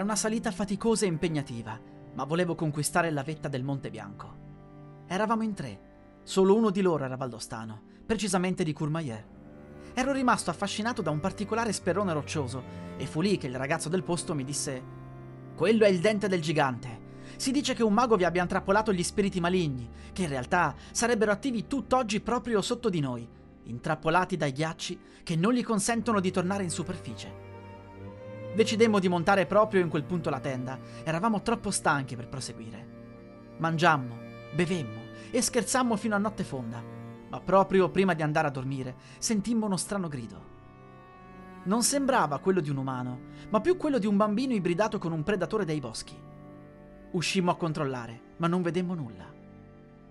Era una salita faticosa e impegnativa, ma volevo conquistare la vetta del Monte Bianco. Eravamo in tre. Solo uno di loro era valdostano, precisamente di Courmayeur. Ero rimasto affascinato da un particolare sperrone roccioso e fu lì che il ragazzo del posto mi disse quello è il dente del gigante. Si dice che un mago vi abbia intrappolato gli spiriti maligni, che in realtà sarebbero attivi tutt'oggi proprio sotto di noi, intrappolati dai ghiacci che non gli consentono di tornare in superficie. Decidemmo di montare proprio in quel punto la tenda, eravamo troppo stanchi per proseguire. Mangiammo, bevemmo e scherzammo fino a notte fonda, ma proprio prima di andare a dormire sentimmo uno strano grido. Non sembrava quello di un umano, ma più quello di un bambino ibridato con un predatore dei boschi. Uscimmo a controllare, ma non vedemmo nulla.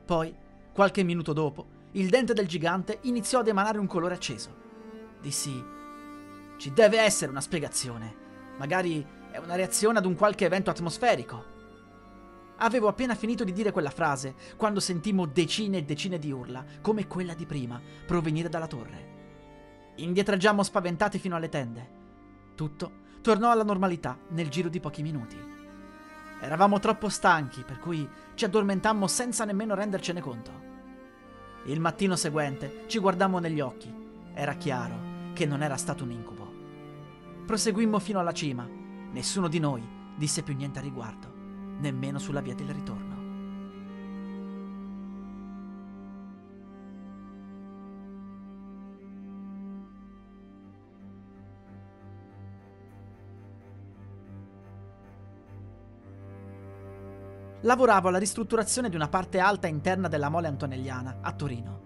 Poi, qualche minuto dopo, il dente del gigante iniziò ad emanare un colore acceso. Dissi: Ci deve essere una spiegazione. Magari è una reazione ad un qualche evento atmosferico. Avevo appena finito di dire quella frase quando sentimmo decine e decine di urla, come quella di prima, provenire dalla torre. Indietreggiammo spaventati fino alle tende. Tutto tornò alla normalità nel giro di pochi minuti. Eravamo troppo stanchi, per cui ci addormentammo senza nemmeno rendercene conto. Il mattino seguente ci guardammo negli occhi. Era chiaro che non era stato un incubo. Proseguimmo fino alla cima. Nessuno di noi disse più niente a riguardo, nemmeno sulla via del ritorno. Lavoravo alla ristrutturazione di una parte alta interna della mole antonelliana, a Torino.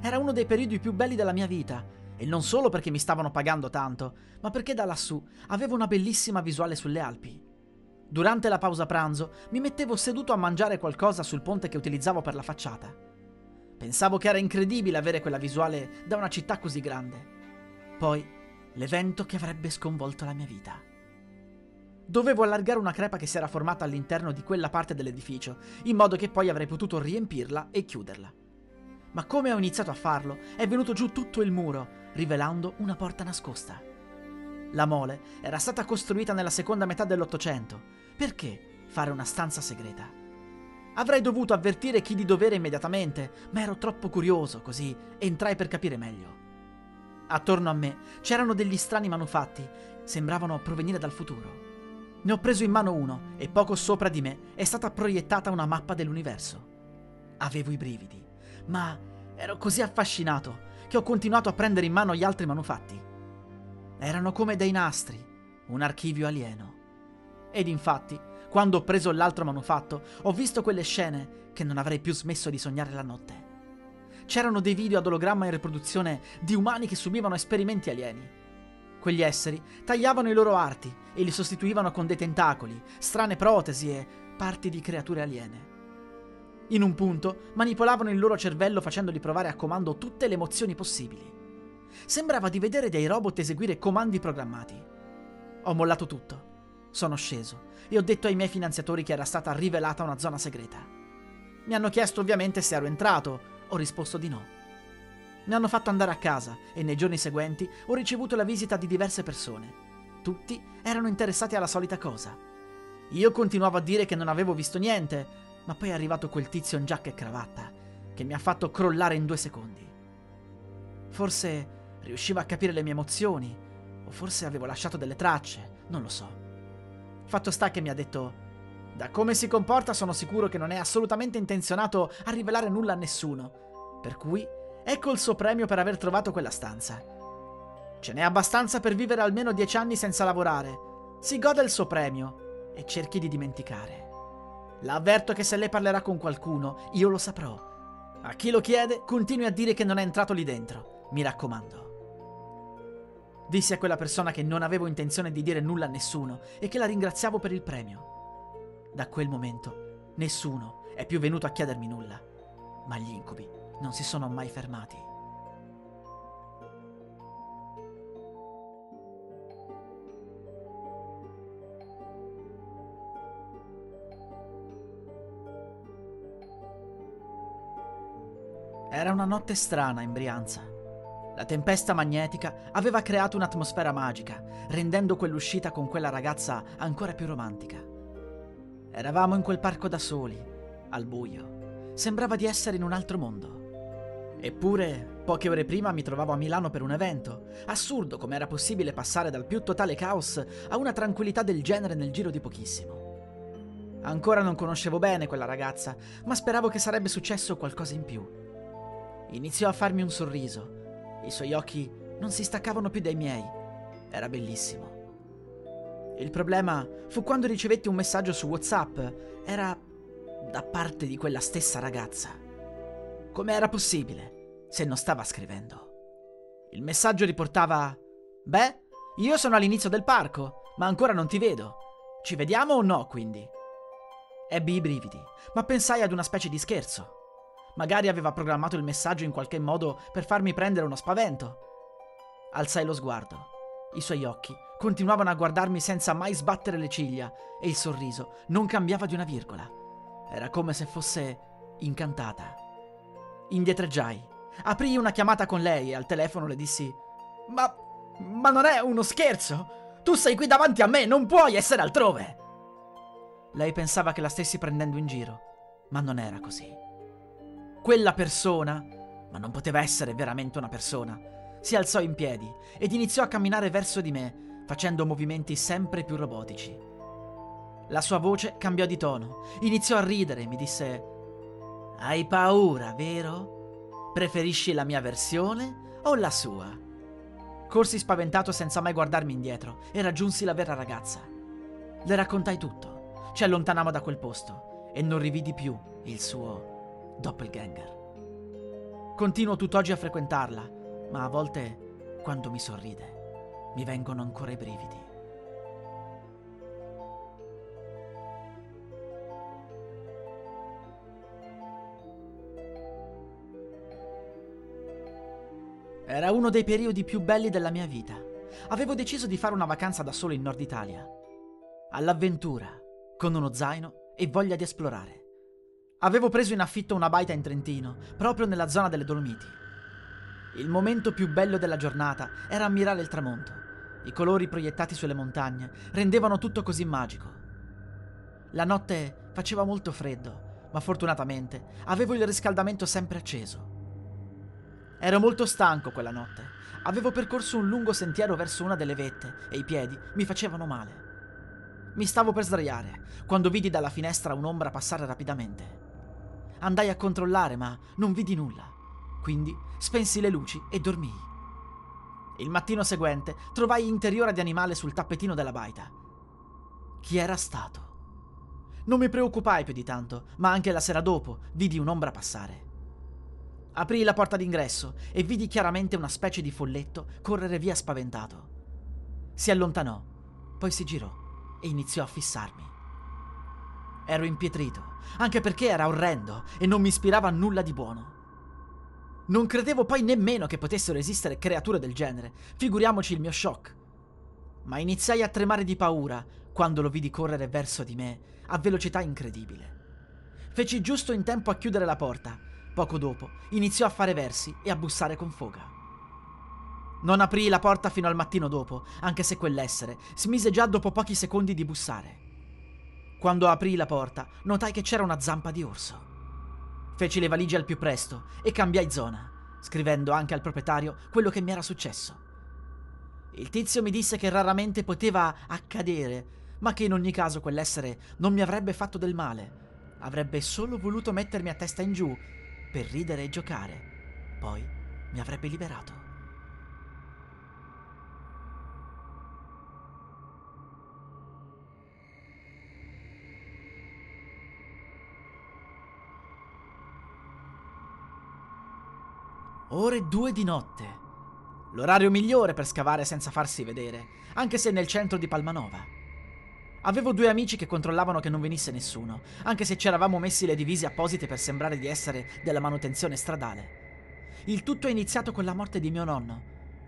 Era uno dei periodi più belli della mia vita, e non solo perché mi stavano pagando tanto, ma perché da lassù avevo una bellissima visuale sulle Alpi. Durante la pausa pranzo mi mettevo seduto a mangiare qualcosa sul ponte che utilizzavo per la facciata. Pensavo che era incredibile avere quella visuale da una città così grande. Poi, l'evento che avrebbe sconvolto la mia vita. Dovevo allargare una crepa che si era formata all'interno di quella parte dell'edificio, in modo che poi avrei potuto riempirla e chiuderla. Ma come ho iniziato a farlo, è venuto giù tutto il muro, rivelando una porta nascosta. La mole era stata costruita nella seconda metà dell'Ottocento. Perché fare una stanza segreta? Avrei dovuto avvertire chi di dovere immediatamente, ma ero troppo curioso, così entrai per capire meglio. Attorno a me c'erano degli strani manufatti, sembravano provenire dal futuro. Ne ho preso in mano uno e poco sopra di me è stata proiettata una mappa dell'universo. Avevo i brividi, ma ero così affascinato che ho continuato a prendere in mano gli altri manufatti. Erano come dei nastri, un archivio alieno. Ed infatti, quando ho preso l'altro manufatto, ho visto quelle scene che non avrei più smesso di sognare la notte. C'erano dei video ad ologramma in riproduzione di umani che subivano esperimenti alieni Quegli esseri tagliavano i loro arti e li sostituivano con dei tentacoli, strane protesi e parti di creature aliene. In un punto manipolavano il loro cervello facendoli provare a comando tutte le emozioni possibili. Sembrava di vedere dei robot eseguire comandi programmati. Ho mollato tutto. Sono sceso e ho detto ai miei finanziatori che era stata rivelata una zona segreta. Mi hanno chiesto ovviamente se ero entrato, ho risposto di no. Mi hanno fatto andare a casa e nei giorni seguenti ho ricevuto la visita di diverse persone. Tutti erano interessati alla solita cosa. Io continuavo a dire che non avevo visto niente, ma poi è arrivato quel tizio in giacca e cravatta che mi ha fatto crollare in due secondi. Forse riusciva a capire le mie emozioni, o forse avevo lasciato delle tracce, non lo so. Fatto sta che mi ha detto: Da come si comporta, sono sicuro che non è assolutamente intenzionato a rivelare nulla a nessuno. Per cui Ecco il suo premio per aver trovato quella stanza. Ce n'è abbastanza per vivere almeno dieci anni senza lavorare. Si goda il suo premio e cerchi di dimenticare. La avverto che se lei parlerà con qualcuno, io lo saprò. A chi lo chiede, continui a dire che non è entrato lì dentro. Mi raccomando. Dissi a quella persona che non avevo intenzione di dire nulla a nessuno e che la ringraziavo per il premio. Da quel momento nessuno è più venuto a chiedermi nulla, ma gli incubi non si sono mai fermati. Era una notte strana in Brianza. La tempesta magnetica aveva creato un'atmosfera magica, rendendo quell'uscita con quella ragazza ancora più romantica. Eravamo in quel parco da soli, al buio. Sembrava di essere in un altro mondo. Eppure, poche ore prima mi trovavo a Milano per un evento. Assurdo come era possibile passare dal più totale caos a una tranquillità del genere nel giro di pochissimo. Ancora non conoscevo bene quella ragazza, ma speravo che sarebbe successo qualcosa in più. Iniziò a farmi un sorriso i suoi occhi non si staccavano più dai miei. Era bellissimo. Il problema fu quando ricevetti un messaggio su WhatsApp. Era da parte di quella stessa ragazza. Come era possibile se non stava scrivendo? Il messaggio riportava: Beh, io sono all'inizio del parco, ma ancora non ti vedo. Ci vediamo o no, quindi? Ebbi i brividi, ma pensai ad una specie di scherzo. Magari aveva programmato il messaggio in qualche modo per farmi prendere uno spavento. Alzai lo sguardo. I suoi occhi continuavano a guardarmi senza mai sbattere le ciglia e il sorriso non cambiava di una virgola. Era come se fosse incantata. Indietreggiai. Aprii una chiamata con lei e al telefono le dissi: Ma. Ma non è uno scherzo! Tu sei qui davanti a me, non puoi essere altrove! Lei pensava che la stessi prendendo in giro, ma non era così quella persona, ma non poteva essere veramente una persona, si alzò in piedi ed iniziò a camminare verso di me, facendo movimenti sempre più robotici. La sua voce cambiò di tono, iniziò a ridere e mi disse: Hai paura, vero? Preferisci la mia versione o la sua? Corsi spaventato senza mai guardarmi indietro e raggiunsi la vera ragazza. Le raccontai tutto. Ci allontanammo da quel posto e non rividi più il suo doppelganger. Continuo tutt'oggi a frequentarla, ma a volte, quando mi sorride, mi vengono ancora i brividi. Era uno dei periodi più belli della mia vita. Avevo deciso di fare una vacanza da solo in Nord Italia. All'avventura, con uno zaino e voglia di esplorare. Avevo preso in affitto una baita in Trentino, proprio nella zona delle Dolomiti. Il momento più bello della giornata era ammirare il tramonto. I colori proiettati sulle montagne rendevano tutto così magico. La notte faceva molto freddo, ma fortunatamente avevo il riscaldamento sempre acceso. Ero molto stanco quella notte. Avevo percorso un lungo sentiero verso una delle vette e i piedi mi facevano male. Mi stavo per sdraiare quando vidi dalla finestra un'ombra passare rapidamente. Andai a controllare, ma non vidi nulla. Quindi spensi le luci e dormii. Il mattino seguente trovai interiora di animale sul tappetino della baita. Chi era stato? Non mi preoccupai più di tanto, ma anche la sera dopo vidi un'ombra passare. Aprii la porta d'ingresso e vidi chiaramente una specie di folletto correre via spaventato. Si allontanò, poi si girò e iniziò a fissarmi. Ero impietrito, anche perché era orrendo e non mi ispirava a nulla di buono. Non credevo poi nemmeno che potessero esistere creature del genere, figuriamoci il mio shock. Ma iniziai a tremare di paura quando lo vidi correre verso di me a velocità incredibile. Feci giusto in tempo a chiudere la porta. Poco dopo iniziò a fare versi e a bussare con foga. Non aprii la porta fino al mattino dopo, anche se quell'essere smise già dopo pochi secondi di bussare. Quando aprii la porta, notai che c'era una zampa di orso. Feci le valigie al più presto e cambiai zona, scrivendo anche al proprietario quello che mi era successo. Il tizio mi disse che raramente poteva accadere, ma che in ogni caso quell'essere non mi avrebbe fatto del male. Avrebbe solo voluto mettermi a testa in giù per ridere e giocare. Poi mi avrebbe liberato. Ore due di notte. L'orario migliore per scavare senza farsi vedere, anche se nel centro di Palmanova. Avevo due amici che controllavano che non venisse nessuno, anche se ci eravamo messi le divise apposite per sembrare di essere della manutenzione stradale. Il tutto è iniziato con la morte di mio nonno.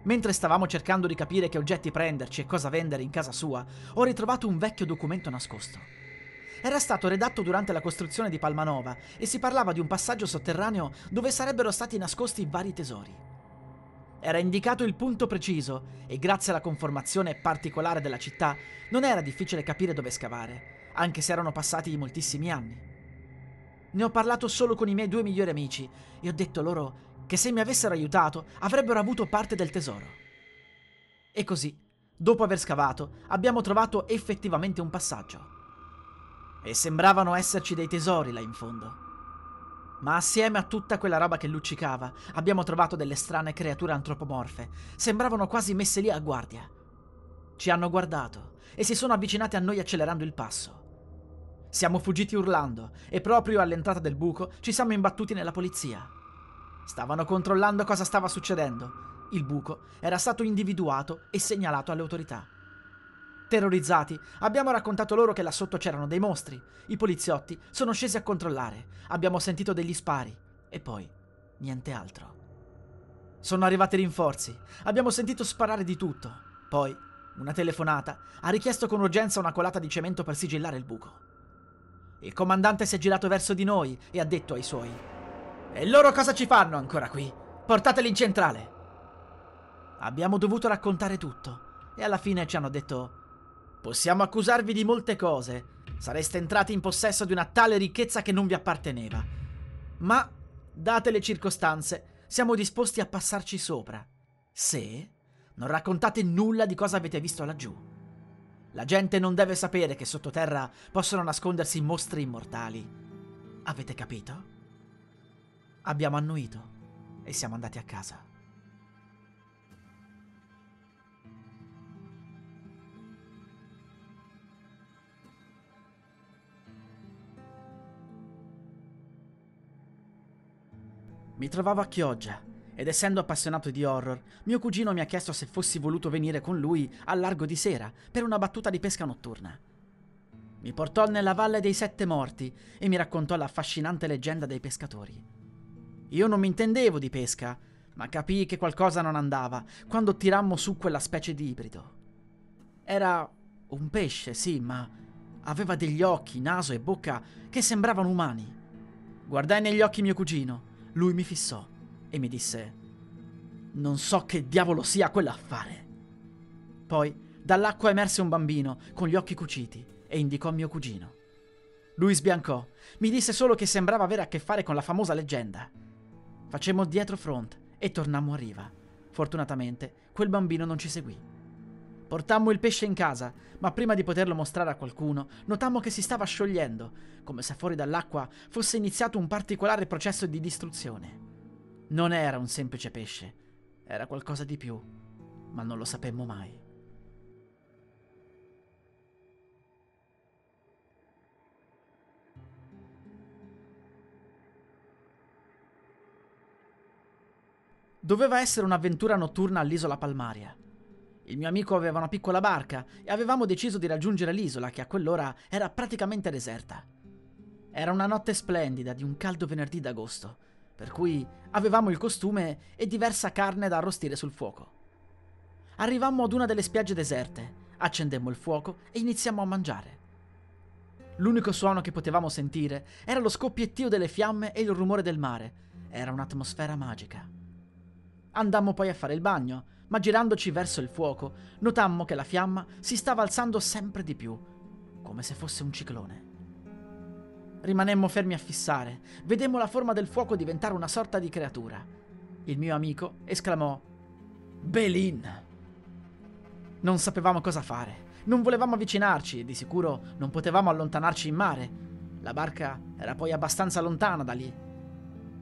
Mentre stavamo cercando di capire che oggetti prenderci e cosa vendere in casa sua, ho ritrovato un vecchio documento nascosto. Era stato redatto durante la costruzione di Palmanova e si parlava di un passaggio sotterraneo dove sarebbero stati nascosti vari tesori. Era indicato il punto preciso e grazie alla conformazione particolare della città non era difficile capire dove scavare, anche se erano passati moltissimi anni. Ne ho parlato solo con i miei due migliori amici e ho detto loro che se mi avessero aiutato avrebbero avuto parte del tesoro. E così, dopo aver scavato, abbiamo trovato effettivamente un passaggio. E sembravano esserci dei tesori là in fondo. Ma assieme a tutta quella roba che luccicava, abbiamo trovato delle strane creature antropomorfe. Sembravano quasi messe lì a guardia. Ci hanno guardato e si sono avvicinate a noi accelerando il passo. Siamo fuggiti urlando e proprio all'entrata del buco ci siamo imbattuti nella polizia. Stavano controllando cosa stava succedendo. Il buco era stato individuato e segnalato alle autorità. Terrorizzati, abbiamo raccontato loro che là sotto c'erano dei mostri. I poliziotti sono scesi a controllare. Abbiamo sentito degli spari. E poi, niente altro. Sono arrivati rinforzi. Abbiamo sentito sparare di tutto. Poi, una telefonata ha richiesto con urgenza una colata di cemento per sigillare il buco. Il comandante si è girato verso di noi e ha detto ai suoi: e loro cosa ci fanno ancora qui? Portateli in centrale. Abbiamo dovuto raccontare tutto e alla fine ci hanno detto Possiamo accusarvi di molte cose. Sareste entrati in possesso di una tale ricchezza che non vi apparteneva. Ma, date le circostanze, siamo disposti a passarci sopra. Se non raccontate nulla di cosa avete visto laggiù. La gente non deve sapere che sottoterra possono nascondersi mostri immortali. Avete capito? Abbiamo annuito e siamo andati a casa. Mi trovavo a Chioggia ed essendo appassionato di horror, mio cugino mi ha chiesto se fossi voluto venire con lui al largo di sera per una battuta di pesca notturna. Mi portò nella Valle dei Sette Morti e mi raccontò l'affascinante leggenda dei pescatori. Io non mi intendevo di pesca, ma capii che qualcosa non andava quando tirammo su quella specie di ibrido. Era un pesce, sì, ma aveva degli occhi, naso e bocca che sembravano umani. Guardai negli occhi mio cugino, lui mi fissò e mi disse: Non so che diavolo sia quell'affare. Poi dall'acqua emerse un bambino con gli occhi cuciti e indicò mio cugino. Lui sbiancò, mi disse solo che sembrava avere a che fare con la famosa leggenda. Facemmo dietro front e tornammo a riva. Fortunatamente quel bambino non ci seguì. Portammo il pesce in casa, ma prima di poterlo mostrare a qualcuno, notammo che si stava sciogliendo, come se fuori dall'acqua fosse iniziato un particolare processo di distruzione. Non era un semplice pesce, era qualcosa di più, ma non lo sapemmo mai. Doveva essere un'avventura notturna all'isola Palmaria. Il mio amico aveva una piccola barca e avevamo deciso di raggiungere l'isola che a quell'ora era praticamente deserta. Era una notte splendida di un caldo venerdì d'agosto, per cui avevamo il costume e diversa carne da arrostire sul fuoco. Arrivammo ad una delle spiagge deserte, accendemmo il fuoco e iniziammo a mangiare. L'unico suono che potevamo sentire era lo scoppiettio delle fiamme e il rumore del mare. Era un'atmosfera magica. Andammo poi a fare il bagno, ma girandoci verso il fuoco, notammo che la fiamma si stava alzando sempre di più, come se fosse un ciclone. Rimanemmo fermi a fissare, vedemmo la forma del fuoco diventare una sorta di creatura. Il mio amico esclamò Belin. Non sapevamo cosa fare, non volevamo avvicinarci e di sicuro non potevamo allontanarci in mare. La barca era poi abbastanza lontana da lì.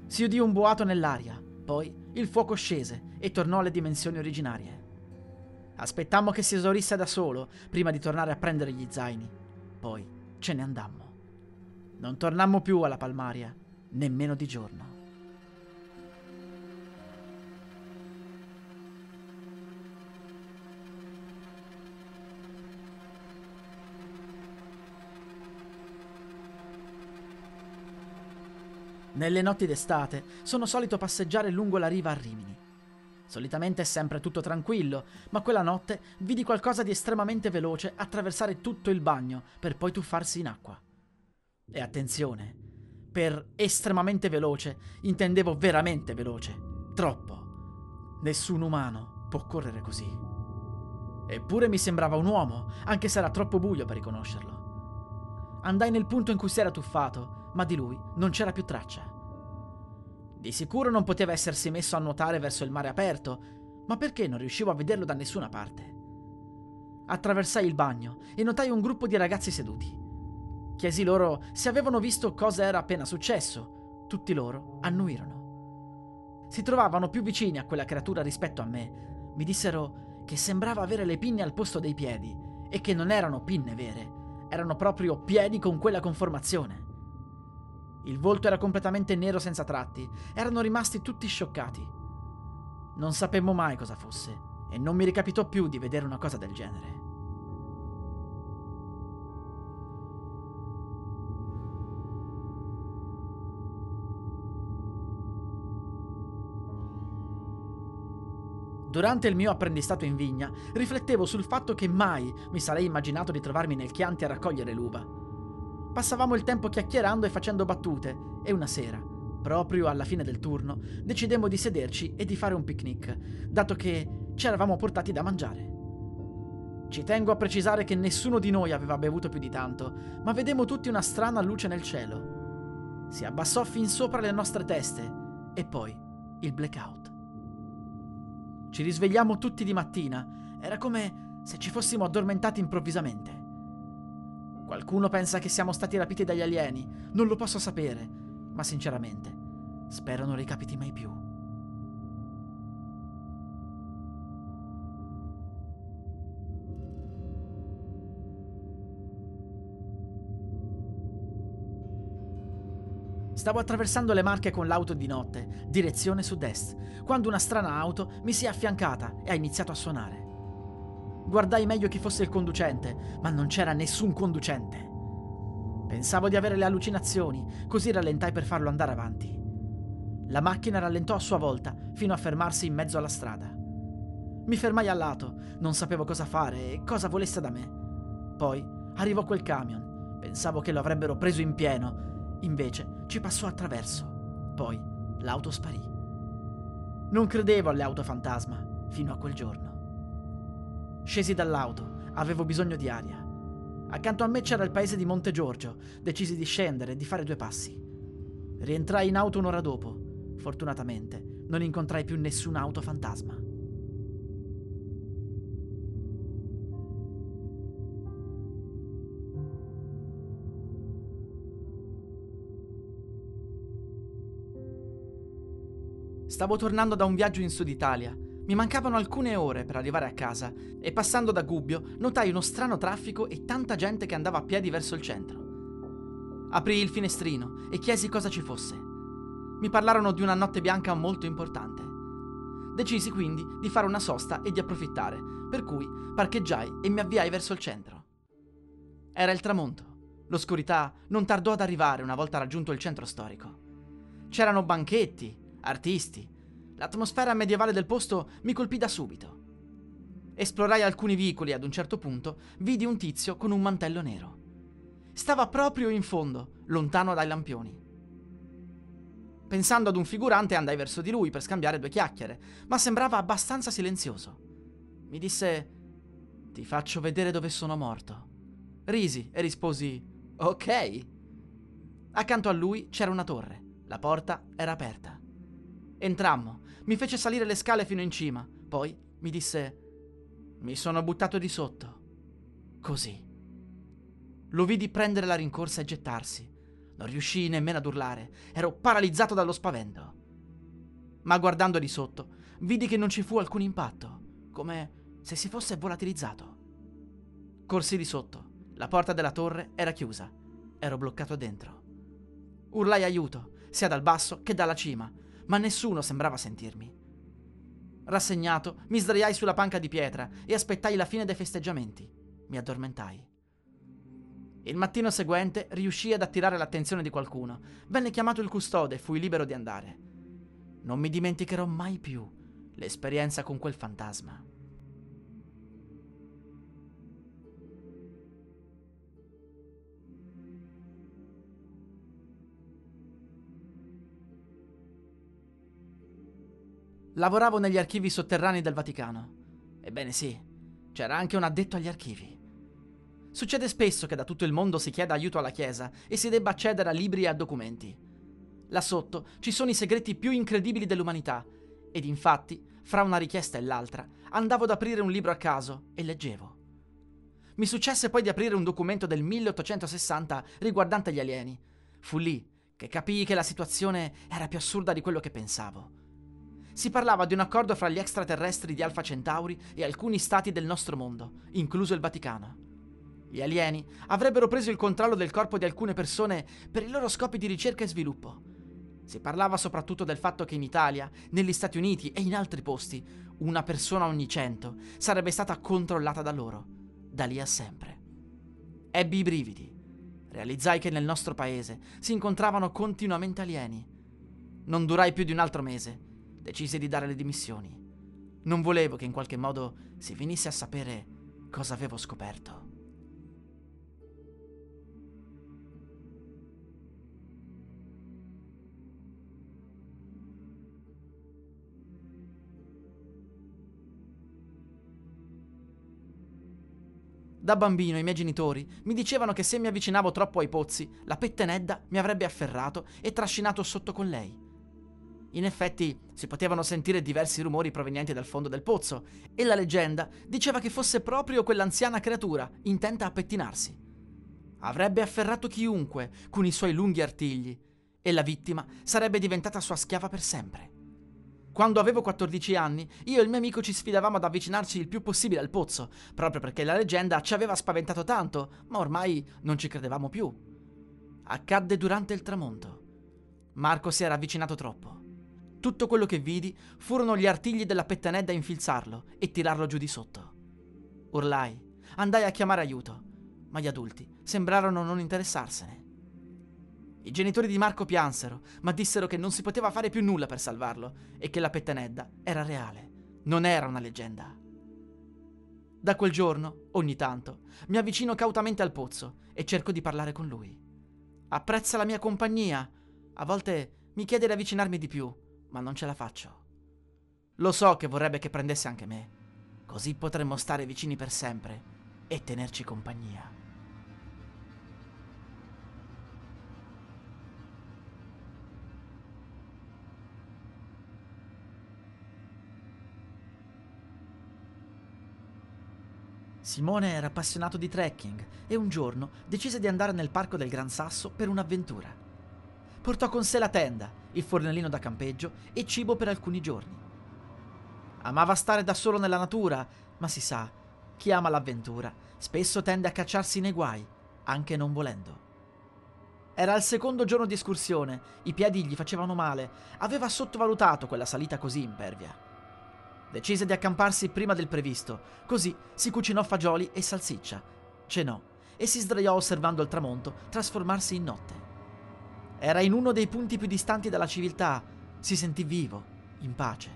Si udì un boato nell'aria, poi il fuoco scese e tornò alle dimensioni originarie. Aspettammo che si esaurisse da solo prima di tornare a prendere gli zaini. Poi ce ne andammo. Non tornammo più alla Palmaria, nemmeno di giorno. Nelle notti d'estate sono solito passeggiare lungo la riva a Rimini. Solitamente è sempre tutto tranquillo, ma quella notte vidi qualcosa di estremamente veloce attraversare tutto il bagno per poi tuffarsi in acqua. E attenzione, per estremamente veloce intendevo veramente veloce, troppo. Nessun umano può correre così. Eppure mi sembrava un uomo, anche se era troppo buio per riconoscerlo. Andai nel punto in cui si era tuffato, ma di lui non c'era più traccia. Di sicuro non poteva essersi messo a nuotare verso il mare aperto, ma perché non riuscivo a vederlo da nessuna parte? Attraversai il bagno e notai un gruppo di ragazzi seduti. Chiesi loro se avevano visto cosa era appena successo. Tutti loro annuirono. Si trovavano più vicini a quella creatura rispetto a me. Mi dissero che sembrava avere le pinne al posto dei piedi e che non erano pinne vere, erano proprio piedi con quella conformazione. Il volto era completamente nero senza tratti. Erano rimasti tutti scioccati. Non sapemmo mai cosa fosse e non mi ricapitò più di vedere una cosa del genere. Durante il mio apprendistato in vigna, riflettevo sul fatto che mai mi sarei immaginato di trovarmi nel Chianti a raccogliere l'uva. Passavamo il tempo chiacchierando e facendo battute e una sera, proprio alla fine del turno, decidemmo di sederci e di fare un picnic, dato che ci eravamo portati da mangiare. Ci tengo a precisare che nessuno di noi aveva bevuto più di tanto, ma vedemmo tutti una strana luce nel cielo. Si abbassò fin sopra le nostre teste e poi il blackout. Ci risvegliamo tutti di mattina, era come se ci fossimo addormentati improvvisamente. Qualcuno pensa che siamo stati rapiti dagli alieni, non lo posso sapere, ma sinceramente spero non ricapiti mai più. Stavo attraversando le Marche con l'auto di notte, direzione sud-est, quando una strana auto mi si è affiancata e ha iniziato a suonare. Guardai meglio chi fosse il conducente, ma non c'era nessun conducente. Pensavo di avere le allucinazioni, così rallentai per farlo andare avanti. La macchina rallentò a sua volta, fino a fermarsi in mezzo alla strada. Mi fermai al lato, non sapevo cosa fare e cosa volesse da me. Poi arrivò quel camion. Pensavo che lo avrebbero preso in pieno, invece ci passò attraverso. Poi l'auto sparì. Non credevo alle auto fantasma fino a quel giorno. Scesi dall'auto, avevo bisogno di aria. Accanto a me c'era il paese di Monte Giorgio, decisi di scendere e di fare due passi. Rientrai in auto un'ora dopo. Fortunatamente non incontrai più nessun auto fantasma. Stavo tornando da un viaggio in Sud Italia mi mancavano alcune ore per arrivare a casa e passando da Gubbio notai uno strano traffico e tanta gente che andava a piedi verso il centro. Aprii il finestrino e chiesi cosa ci fosse. Mi parlarono di una notte bianca molto importante. Decisi quindi di fare una sosta e di approfittare, per cui parcheggiai e mi avviai verso il centro. Era il tramonto. L'oscurità non tardò ad arrivare una volta raggiunto il centro storico. C'erano banchetti, artisti, L'atmosfera medievale del posto mi colpì da subito. Esplorai alcuni vicoli e ad un certo punto vidi un tizio con un mantello nero. Stava proprio in fondo, lontano dai lampioni. Pensando ad un figurante andai verso di lui per scambiare due chiacchiere, ma sembrava abbastanza silenzioso. Mi disse Ti faccio vedere dove sono morto. Risi e risposi Ok. Accanto a lui c'era una torre. La porta era aperta. Entrammo mi fece salire le scale fino in cima, poi mi disse mi sono buttato di sotto. Così. Lo vidi prendere la rincorsa e gettarsi. Non riuscii nemmeno ad urlare, ero paralizzato dallo spavento. Ma guardando di sotto, vidi che non ci fu alcun impatto, come se si fosse volatilizzato. Corsi di sotto, la porta della torre era chiusa, ero bloccato dentro. Urlai aiuto, sia dal basso che dalla cima, ma nessuno sembrava sentirmi. Rassegnato, mi sdraiai sulla panca di pietra e aspettai la fine dei festeggiamenti. Mi addormentai. Il mattino seguente riuscì ad attirare l'attenzione di qualcuno. Venne chiamato il custode e fui libero di andare. Non mi dimenticherò mai più l'esperienza con quel fantasma. Lavoravo negli archivi sotterranei del Vaticano. Ebbene sì, c'era anche un addetto agli archivi. Succede spesso che da tutto il mondo si chieda aiuto alla Chiesa e si debba accedere a libri e a documenti. Là sotto ci sono i segreti più incredibili dell'umanità ed infatti, fra una richiesta e l'altra, andavo ad aprire un libro a caso e leggevo. Mi successe poi di aprire un documento del 1860 riguardante gli alieni. Fu lì che capii che la situazione era più assurda di quello che pensavo. Si parlava di un accordo fra gli extraterrestri di Alfa Centauri e alcuni stati del nostro mondo, incluso il Vaticano. Gli alieni avrebbero preso il controllo del corpo di alcune persone per i loro scopi di ricerca e sviluppo. Si parlava soprattutto del fatto che in Italia, negli Stati Uniti e in altri posti, una persona ogni cento sarebbe stata controllata da loro, da lì a sempre. Ebbi i brividi. Realizzai che nel nostro paese si incontravano continuamente alieni. Non durai più di un altro mese. Decisi di dare le dimissioni. Non volevo che in qualche modo si venisse a sapere cosa avevo scoperto. Da bambino i miei genitori mi dicevano che se mi avvicinavo troppo ai pozzi, la pettenedda mi avrebbe afferrato e trascinato sotto con lei. In effetti si potevano sentire diversi rumori provenienti dal fondo del pozzo e la leggenda diceva che fosse proprio quell'anziana creatura intenta a pettinarsi. Avrebbe afferrato chiunque con i suoi lunghi artigli e la vittima sarebbe diventata sua schiava per sempre. Quando avevo 14 anni, io e il mio amico ci sfidavamo ad avvicinarci il più possibile al pozzo, proprio perché la leggenda ci aveva spaventato tanto, ma ormai non ci credevamo più. Accadde durante il tramonto. Marco si era avvicinato troppo. Tutto quello che vidi furono gli artigli della pettanedda a infilzarlo e tirarlo giù di sotto. Urlai, andai a chiamare aiuto, ma gli adulti sembrarono non interessarsene. I genitori di Marco piansero, ma dissero che non si poteva fare più nulla per salvarlo e che la pettenedda era reale, non era una leggenda. Da quel giorno, ogni tanto, mi avvicino cautamente al pozzo e cerco di parlare con lui. Apprezza la mia compagnia, a volte mi chiede di avvicinarmi di più, ma non ce la faccio. Lo so che vorrebbe che prendesse anche me, così potremmo stare vicini per sempre e tenerci compagnia. Simone era appassionato di trekking e un giorno decise di andare nel parco del Gran Sasso per un'avventura. Portò con sé la tenda, il fornellino da campeggio e cibo per alcuni giorni. Amava stare da solo nella natura, ma si sa, chi ama l'avventura spesso tende a cacciarsi nei guai, anche non volendo. Era il secondo giorno di escursione, i piedi gli facevano male, aveva sottovalutato quella salita così impervia. Decise di accamparsi prima del previsto, così si cucinò fagioli e salsiccia, cenò e si sdraiò osservando il tramonto trasformarsi in notte. Era in uno dei punti più distanti dalla civiltà, si sentì vivo, in pace.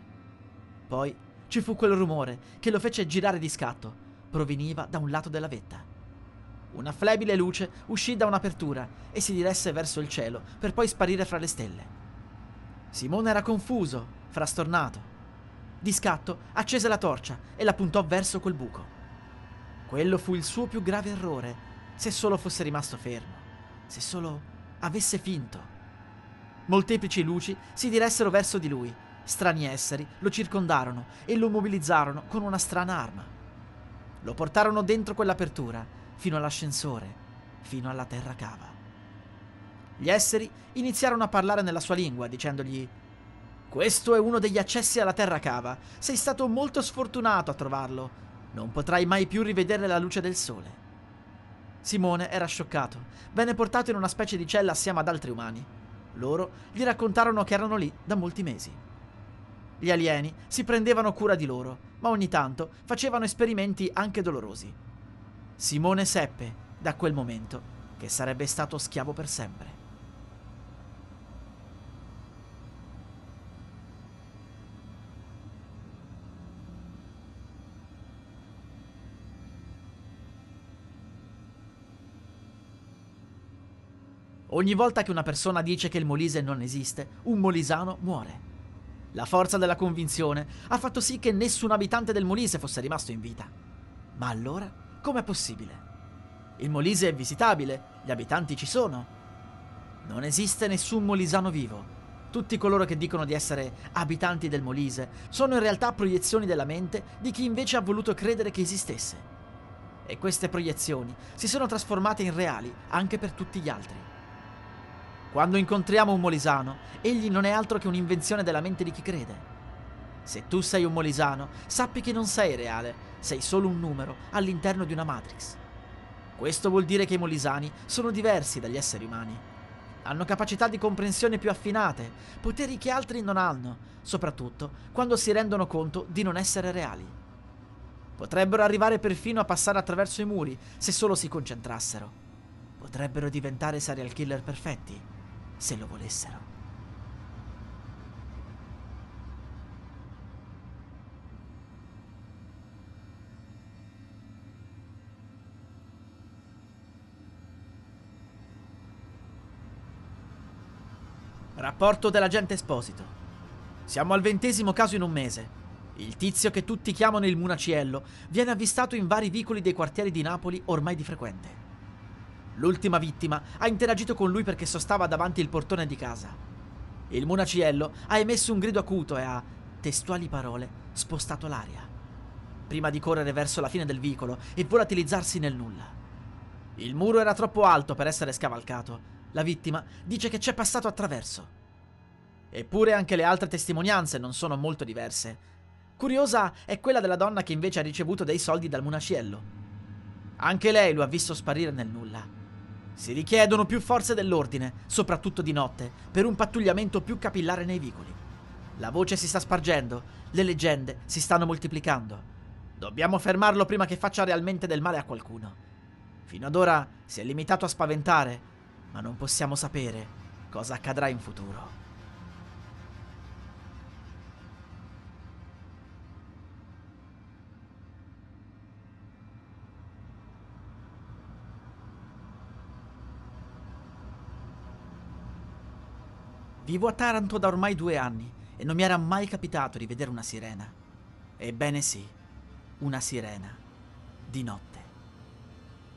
Poi ci fu quel rumore che lo fece girare di scatto, proveniva da un lato della vetta. Una flebile luce uscì da un'apertura e si diresse verso il cielo per poi sparire fra le stelle. Simone era confuso, frastornato. Di scatto accese la torcia e la puntò verso quel buco. Quello fu il suo più grave errore, se solo fosse rimasto fermo, se solo avesse finto. Molteplici luci si diressero verso di lui, strani esseri lo circondarono e lo mobilizzarono con una strana arma. Lo portarono dentro quell'apertura, fino all'ascensore, fino alla terra cava. Gli esseri iniziarono a parlare nella sua lingua, dicendogli questo è uno degli accessi alla terra cava. Sei stato molto sfortunato a trovarlo. Non potrai mai più rivedere la luce del sole. Simone era scioccato. Venne portato in una specie di cella assieme ad altri umani. Loro gli raccontarono che erano lì da molti mesi. Gli alieni si prendevano cura di loro, ma ogni tanto facevano esperimenti anche dolorosi. Simone seppe, da quel momento, che sarebbe stato schiavo per sempre. Ogni volta che una persona dice che il Molise non esiste, un molisano muore. La forza della convinzione ha fatto sì che nessun abitante del Molise fosse rimasto in vita. Ma allora, com'è possibile? Il Molise è visitabile, gli abitanti ci sono. Non esiste nessun molisano vivo. Tutti coloro che dicono di essere abitanti del Molise sono in realtà proiezioni della mente di chi invece ha voluto credere che esistesse. E queste proiezioni si sono trasformate in reali anche per tutti gli altri. Quando incontriamo un molisano, egli non è altro che un'invenzione della mente di chi crede. Se tu sei un molisano, sappi che non sei reale, sei solo un numero all'interno di una matrix. Questo vuol dire che i molisani sono diversi dagli esseri umani. Hanno capacità di comprensione più affinate, poteri che altri non hanno, soprattutto quando si rendono conto di non essere reali. Potrebbero arrivare perfino a passare attraverso i muri se solo si concentrassero. Potrebbero diventare serial killer perfetti se lo volessero. Rapporto dell'agente Esposito. Siamo al ventesimo caso in un mese. Il tizio che tutti chiamano il Munaciello viene avvistato in vari vicoli dei quartieri di Napoli ormai di frequente. L'ultima vittima ha interagito con lui perché sostava davanti il portone di casa. Il munaciello ha emesso un grido acuto e ha, testuali parole, spostato l'aria. Prima di correre verso la fine del vicolo e volatilizzarsi nel nulla. Il muro era troppo alto per essere scavalcato. La vittima dice che c'è passato attraverso. Eppure anche le altre testimonianze non sono molto diverse. Curiosa è quella della donna che invece ha ricevuto dei soldi dal munaciello. Anche lei lo ha visto sparire nel nulla. Si richiedono più forze dell'ordine, soprattutto di notte, per un pattugliamento più capillare nei vicoli. La voce si sta spargendo, le leggende si stanno moltiplicando. Dobbiamo fermarlo prima che faccia realmente del male a qualcuno. Fino ad ora si è limitato a spaventare, ma non possiamo sapere cosa accadrà in futuro. Vivo a Taranto da ormai due anni e non mi era mai capitato di vedere una sirena. Ebbene sì, una sirena. Di notte.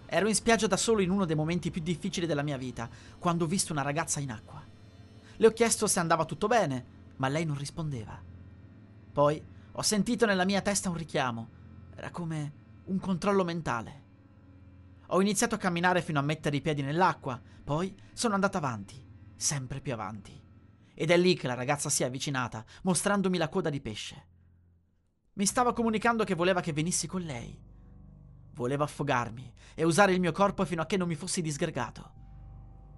Ero in spiaggia da solo in uno dei momenti più difficili della mia vita, quando ho visto una ragazza in acqua. Le ho chiesto se andava tutto bene, ma lei non rispondeva. Poi ho sentito nella mia testa un richiamo. Era come un controllo mentale. Ho iniziato a camminare fino a mettere i piedi nell'acqua, poi sono andato avanti, sempre più avanti. Ed è lì che la ragazza si è avvicinata, mostrandomi la coda di pesce. Mi stava comunicando che voleva che venissi con lei. Voleva affogarmi e usare il mio corpo fino a che non mi fossi disgregato.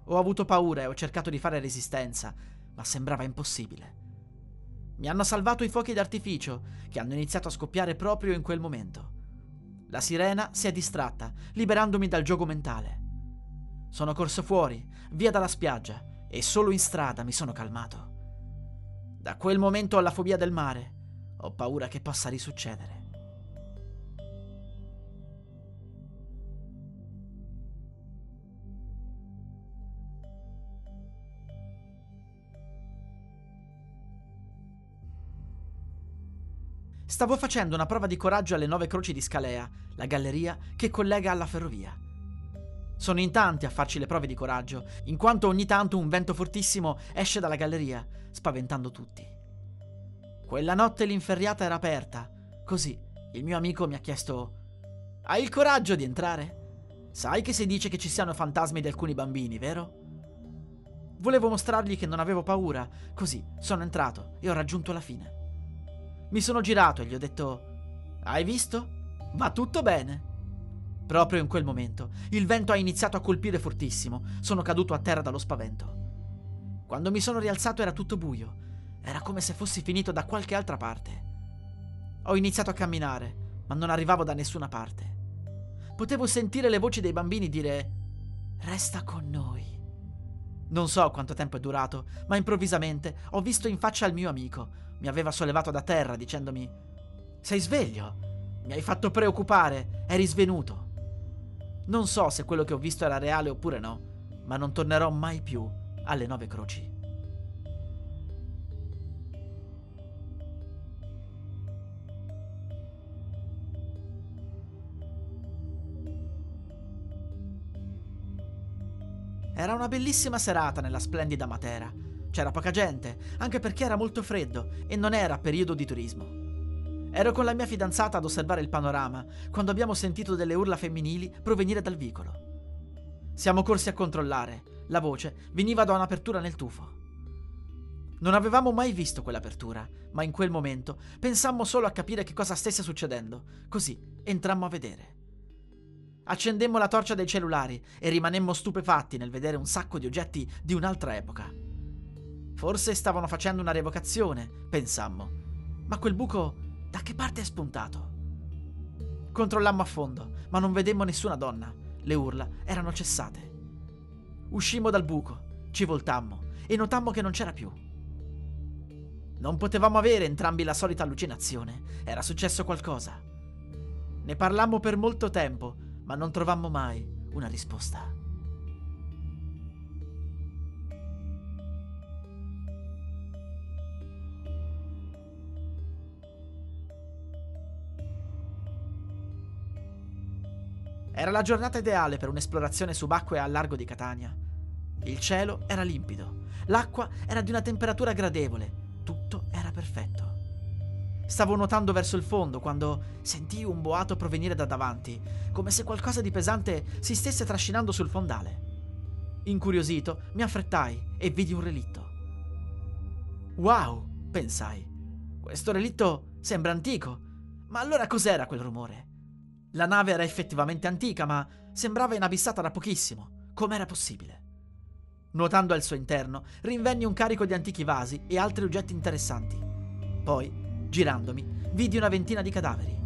Ho avuto paura e ho cercato di fare resistenza, ma sembrava impossibile. Mi hanno salvato i fuochi d'artificio, che hanno iniziato a scoppiare proprio in quel momento. La sirena si è distratta, liberandomi dal gioco mentale. Sono corso fuori, via dalla spiaggia, e solo in strada mi sono calmato. Da quel momento ho la fobia del mare. Ho paura che possa risuccedere. Stavo facendo una prova di coraggio alle Nove Croci di Scalea, la galleria che collega alla ferrovia. Sono in tanti a farci le prove di coraggio, in quanto ogni tanto un vento fortissimo esce dalla galleria, spaventando tutti. Quella notte l'inferriata era aperta, così il mio amico mi ha chiesto: Hai il coraggio di entrare? Sai che si dice che ci siano fantasmi di alcuni bambini, vero? Volevo mostrargli che non avevo paura, così sono entrato e ho raggiunto la fine. Mi sono girato e gli ho detto: Hai visto? Va tutto bene. Proprio in quel momento il vento ha iniziato a colpire fortissimo, sono caduto a terra dallo spavento. Quando mi sono rialzato era tutto buio, era come se fossi finito da qualche altra parte. Ho iniziato a camminare, ma non arrivavo da nessuna parte. Potevo sentire le voci dei bambini dire resta con noi. Non so quanto tempo è durato, ma improvvisamente ho visto in faccia il mio amico. Mi aveva sollevato da terra dicendomi: Sei sveglio? Mi hai fatto preoccupare, eri svenuto. Non so se quello che ho visto era reale oppure no, ma non tornerò mai più alle nove croci. Era una bellissima serata nella splendida Matera. C'era poca gente, anche perché era molto freddo e non era periodo di turismo. Ero con la mia fidanzata ad osservare il panorama quando abbiamo sentito delle urla femminili provenire dal vicolo. Siamo corsi a controllare. La voce veniva da un'apertura nel tufo. Non avevamo mai visto quell'apertura, ma in quel momento pensammo solo a capire che cosa stesse succedendo. Così entrammo a vedere. Accendemmo la torcia dei cellulari e rimanemmo stupefatti nel vedere un sacco di oggetti di un'altra epoca. Forse stavano facendo una revocazione, pensammo. Ma quel buco da che parte è spuntato? Controllammo a fondo, ma non vedemmo nessuna donna. Le urla erano cessate. Uscimmo dal buco, ci voltammo e notammo che non c'era più. Non potevamo avere entrambi la solita allucinazione. Era successo qualcosa. Ne parlammo per molto tempo, ma non trovammo mai una risposta. Era la giornata ideale per un'esplorazione subacquea al largo di Catania. Il cielo era limpido, l'acqua era di una temperatura gradevole, tutto era perfetto. Stavo nuotando verso il fondo quando sentii un boato provenire da davanti, come se qualcosa di pesante si stesse trascinando sul fondale. Incuriosito, mi affrettai e vidi un relitto. Wow, pensai. Questo relitto sembra antico. Ma allora cos'era quel rumore? La nave era effettivamente antica, ma sembrava inabissata da pochissimo. Com'era possibile? Nuotando al suo interno, rinvenni un carico di antichi vasi e altri oggetti interessanti. Poi, girandomi, vidi una ventina di cadaveri.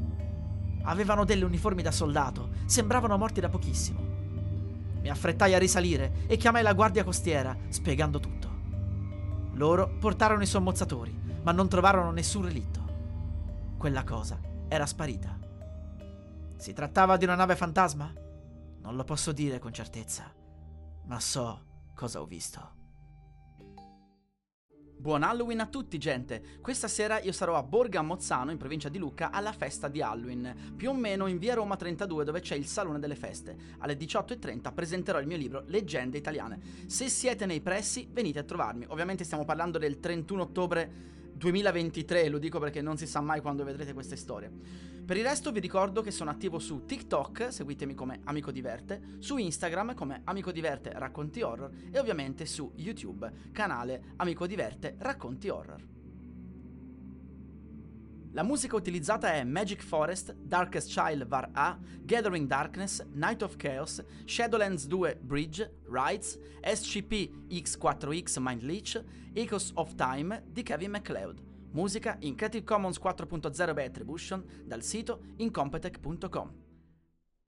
Avevano delle uniformi da soldato, sembravano morti da pochissimo. Mi affrettai a risalire e chiamai la guardia costiera, spiegando tutto. Loro portarono i sommozzatori, ma non trovarono nessun relitto. Quella cosa era sparita. Si trattava di una nave fantasma? Non lo posso dire con certezza, ma so cosa ho visto. Buon Halloween a tutti, gente! Questa sera io sarò a Borga Mozzano, in provincia di Lucca, alla festa di Halloween, più o meno in via Roma 32, dove c'è il Salone delle Feste. Alle 18.30 presenterò il mio libro Leggende Italiane. Se siete nei pressi, venite a trovarmi. Ovviamente stiamo parlando del 31 ottobre 2023, lo dico perché non si sa mai quando vedrete queste storie. Per il resto vi ricordo che sono attivo su TikTok, seguitemi come Amico Diverte, su Instagram come Amico Diverte Racconti Horror e ovviamente su YouTube, canale Amico Diverte Racconti Horror. La musica utilizzata è Magic Forest, Darkest Child Var A, Gathering Darkness, Night of Chaos, Shadowlands 2 Bridge, Rights, SCP X4X Mind Leech, Echoes of Time di Kevin MacLeod. Musica in Creative Commons 4.0 by Attribution dal sito incompetech.com.